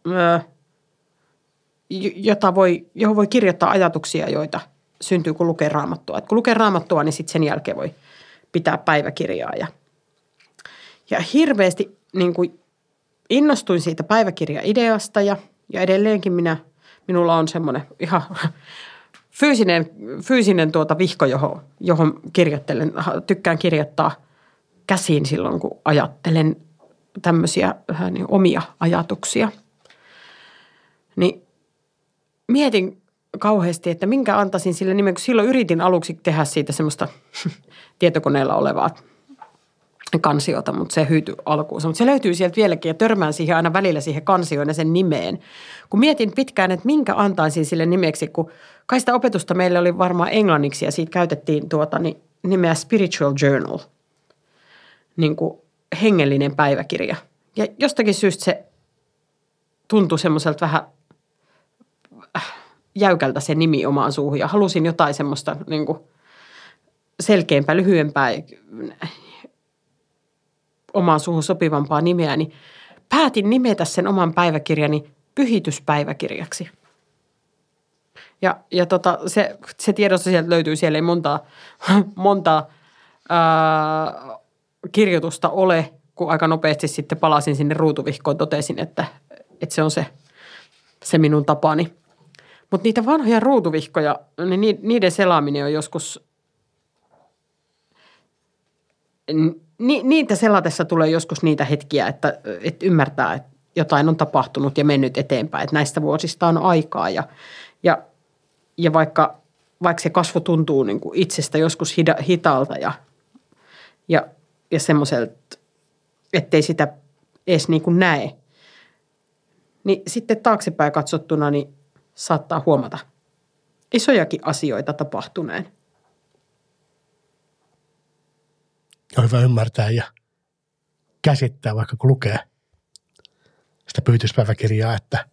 Speaker 3: jota voi, johon voi kirjoittaa ajatuksia, joita syntyy, kun lukee raamattua. Et kun lukee raamattua, niin sitten sen jälkeen voi pitää päiväkirjaa. Ja, ja hirveästi niin kuin innostuin siitä päiväkirjaideasta ja, ja edelleenkin minä, minulla on semmoinen ihan fyysinen, fyysinen tuota vihko, johon, johon kirjoittelen, tykkään kirjoittaa käsiin silloin, kun ajattelen tämmöisiä äh, niin omia ajatuksia. Mietin kauheasti, että minkä antaisin sille nimen, kun silloin yritin aluksi tehdä siitä semmoista tietokoneella olevaa kansiota, mutta se hyytyi alkuunsa. Mutta se löytyy sieltä vieläkin ja törmään siihen aina välillä siihen kansioon ja sen nimeen. Kun mietin pitkään, että minkä antaisin sille nimeksi, kun kai sitä opetusta meille oli varmaan englanniksi ja siitä käytettiin tuota, niin nimeä spiritual journal, niin kuin hengellinen päiväkirja. Ja jostakin syystä se tuntui semmoiselta vähän äh, jäykältä se nimi omaan suuhun ja halusin jotain semmoista niin kuin selkeämpää, lyhyempää omaan suuhun sopivampaa nimeä, niin päätin nimetä sen oman päiväkirjani pyhityspäiväkirjaksi. Ja, ja tota, se, se tiedosto sieltä löytyy, siellä ei montaa, montaa ää, kirjoitusta ole, kun aika nopeasti sitten palasin sinne ruutuvihkoon, totesin, että, että se on se, se minun tapani. Mutta niitä vanhoja ruutuvihkoja, niin niiden selaaminen on joskus, ni, niitä selatessa tulee joskus niitä hetkiä, että, että ymmärtää, että jotain on tapahtunut ja mennyt eteenpäin, että näistä vuosista on aikaa ja, ja, ja vaikka, vaikka se kasvu tuntuu niin kuin itsestä joskus hida, hitaalta ja, ja, ja semmoiselta, ettei sitä edes niin kuin näe, niin sitten taaksepäin katsottuna niin saattaa huomata isojakin asioita tapahtuneen.
Speaker 1: On hyvä ymmärtää ja käsittää, vaikka kun lukee sitä pyytyspäiväkirjaa, että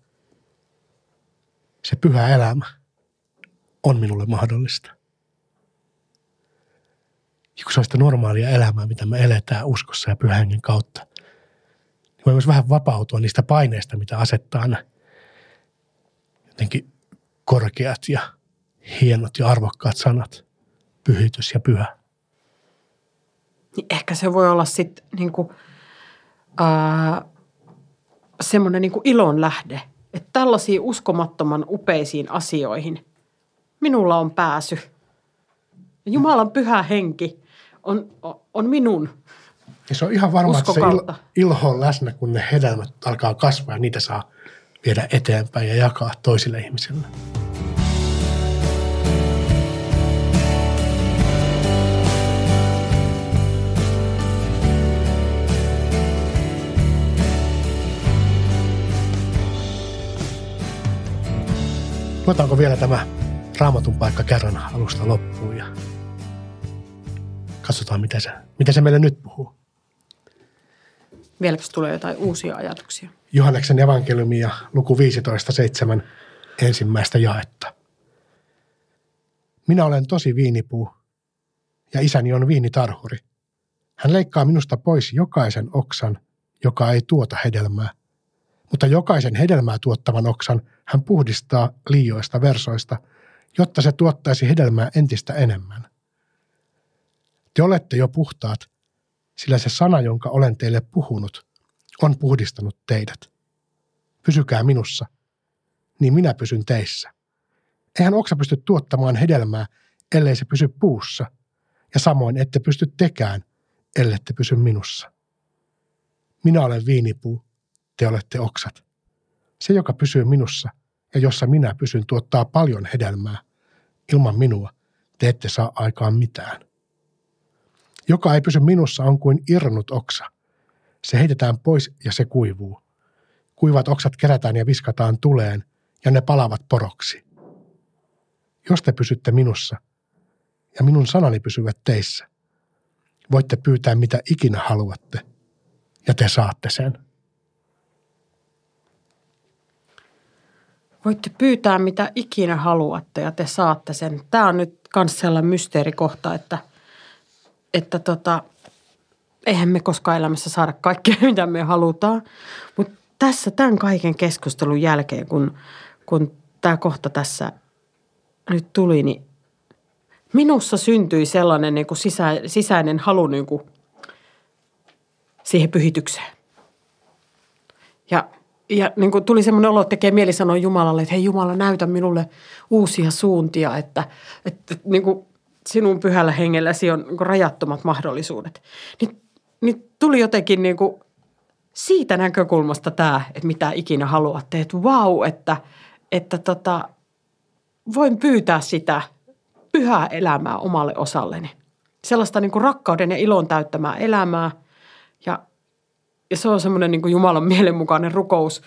Speaker 1: se pyhä elämä on minulle mahdollista. Ja kun se on sitä normaalia elämää, mitä me eletään uskossa ja pyhän kautta, niin voi myös vähän vapautua niistä paineista, mitä asettaa ne jotenkin korkeat ja hienot ja arvokkaat sanat, pyhitys ja pyhä.
Speaker 3: Niin ehkä se voi olla sitten niin kuin, ää, semmoinen niin ilon lähde, että tällaisiin uskomattoman upeisiin asioihin minulla on pääsy. Jumalan pyhä henki on, on minun
Speaker 1: ja se on ihan varma, että se il, ilho on läsnä, kun ne hedelmät alkaa kasvaa ja niitä saa viedä eteenpäin ja jakaa toisille ihmisille. Luetaanko vielä tämä raamatun paikka kerran alusta loppuun ja katsotaan, miten se, miten se meille nyt puhuu.
Speaker 3: Vieläkö tulee jotain uusia ajatuksia?
Speaker 1: Johanneksen evankeliumi ja luku 15.7 ensimmäistä jaetta. Minä olen tosi viinipuu ja isäni on viinitarhuri. Hän leikkaa minusta pois jokaisen oksan, joka ei tuota hedelmää. Mutta jokaisen hedelmää tuottavan oksan hän puhdistaa liioista versoista, jotta se tuottaisi hedelmää entistä enemmän. Te olette jo puhtaat, sillä se sana, jonka olen teille puhunut, on puhdistanut teidät. Pysykää minussa, niin minä pysyn teissä. Eihän oksa pysty tuottamaan hedelmää, ellei se pysy puussa, ja samoin ette pysty tekään, ellette pysy minussa. Minä olen viinipuu, te olette oksat. Se, joka pysyy minussa ja jossa minä pysyn, tuottaa paljon hedelmää. Ilman minua te ette saa aikaan mitään. Joka ei pysy minussa on kuin irronnut oksa. Se heitetään pois ja se kuivuu. Kuivat oksat kerätään ja viskataan tuleen ja ne palavat poroksi. Jos te pysytte minussa ja minun sanani pysyvät teissä, voitte pyytää mitä ikinä haluatte ja te saatte sen.
Speaker 3: Voitte pyytää mitä ikinä haluatte ja te saatte sen. Tämä on nyt myös sellainen mysteerikohta, että – että tota, eihän me koskaan elämässä saada kaikkea, mitä me halutaan. Mutta tässä tämän kaiken keskustelun jälkeen, kun, kun tämä kohta tässä nyt tuli, niin minussa syntyi sellainen niin kuin sisä, sisäinen halu niin kuin siihen pyhitykseen. Ja, ja niin kuin tuli semmoinen olo, että tekee mieli sanoa Jumalalle, että hei Jumala, näytä minulle uusia suuntia, että, että, että niin kuin sinun pyhällä hengelläsi on niin rajattomat mahdollisuudet. Niin, niin tuli jotenkin niin kuin siitä näkökulmasta tämä, että mitä ikinä haluatte, että vau, että, että tota, voin pyytää sitä pyhää elämää omalle osalleni. Sellaista niin kuin rakkauden ja ilon täyttämää elämää ja, ja se on semmoinen niin kuin Jumalan mielenmukainen rukous,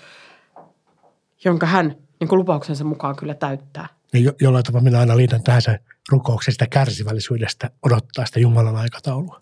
Speaker 3: jonka hän niin kuin lupauksensa mukaan kyllä täyttää.
Speaker 1: Ja jo, jollain tavalla minä aina liitän tähän se rukouksesta kärsivällisyydestä odottaa sitä Jumalan aikataulua.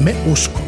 Speaker 1: Me uskomme.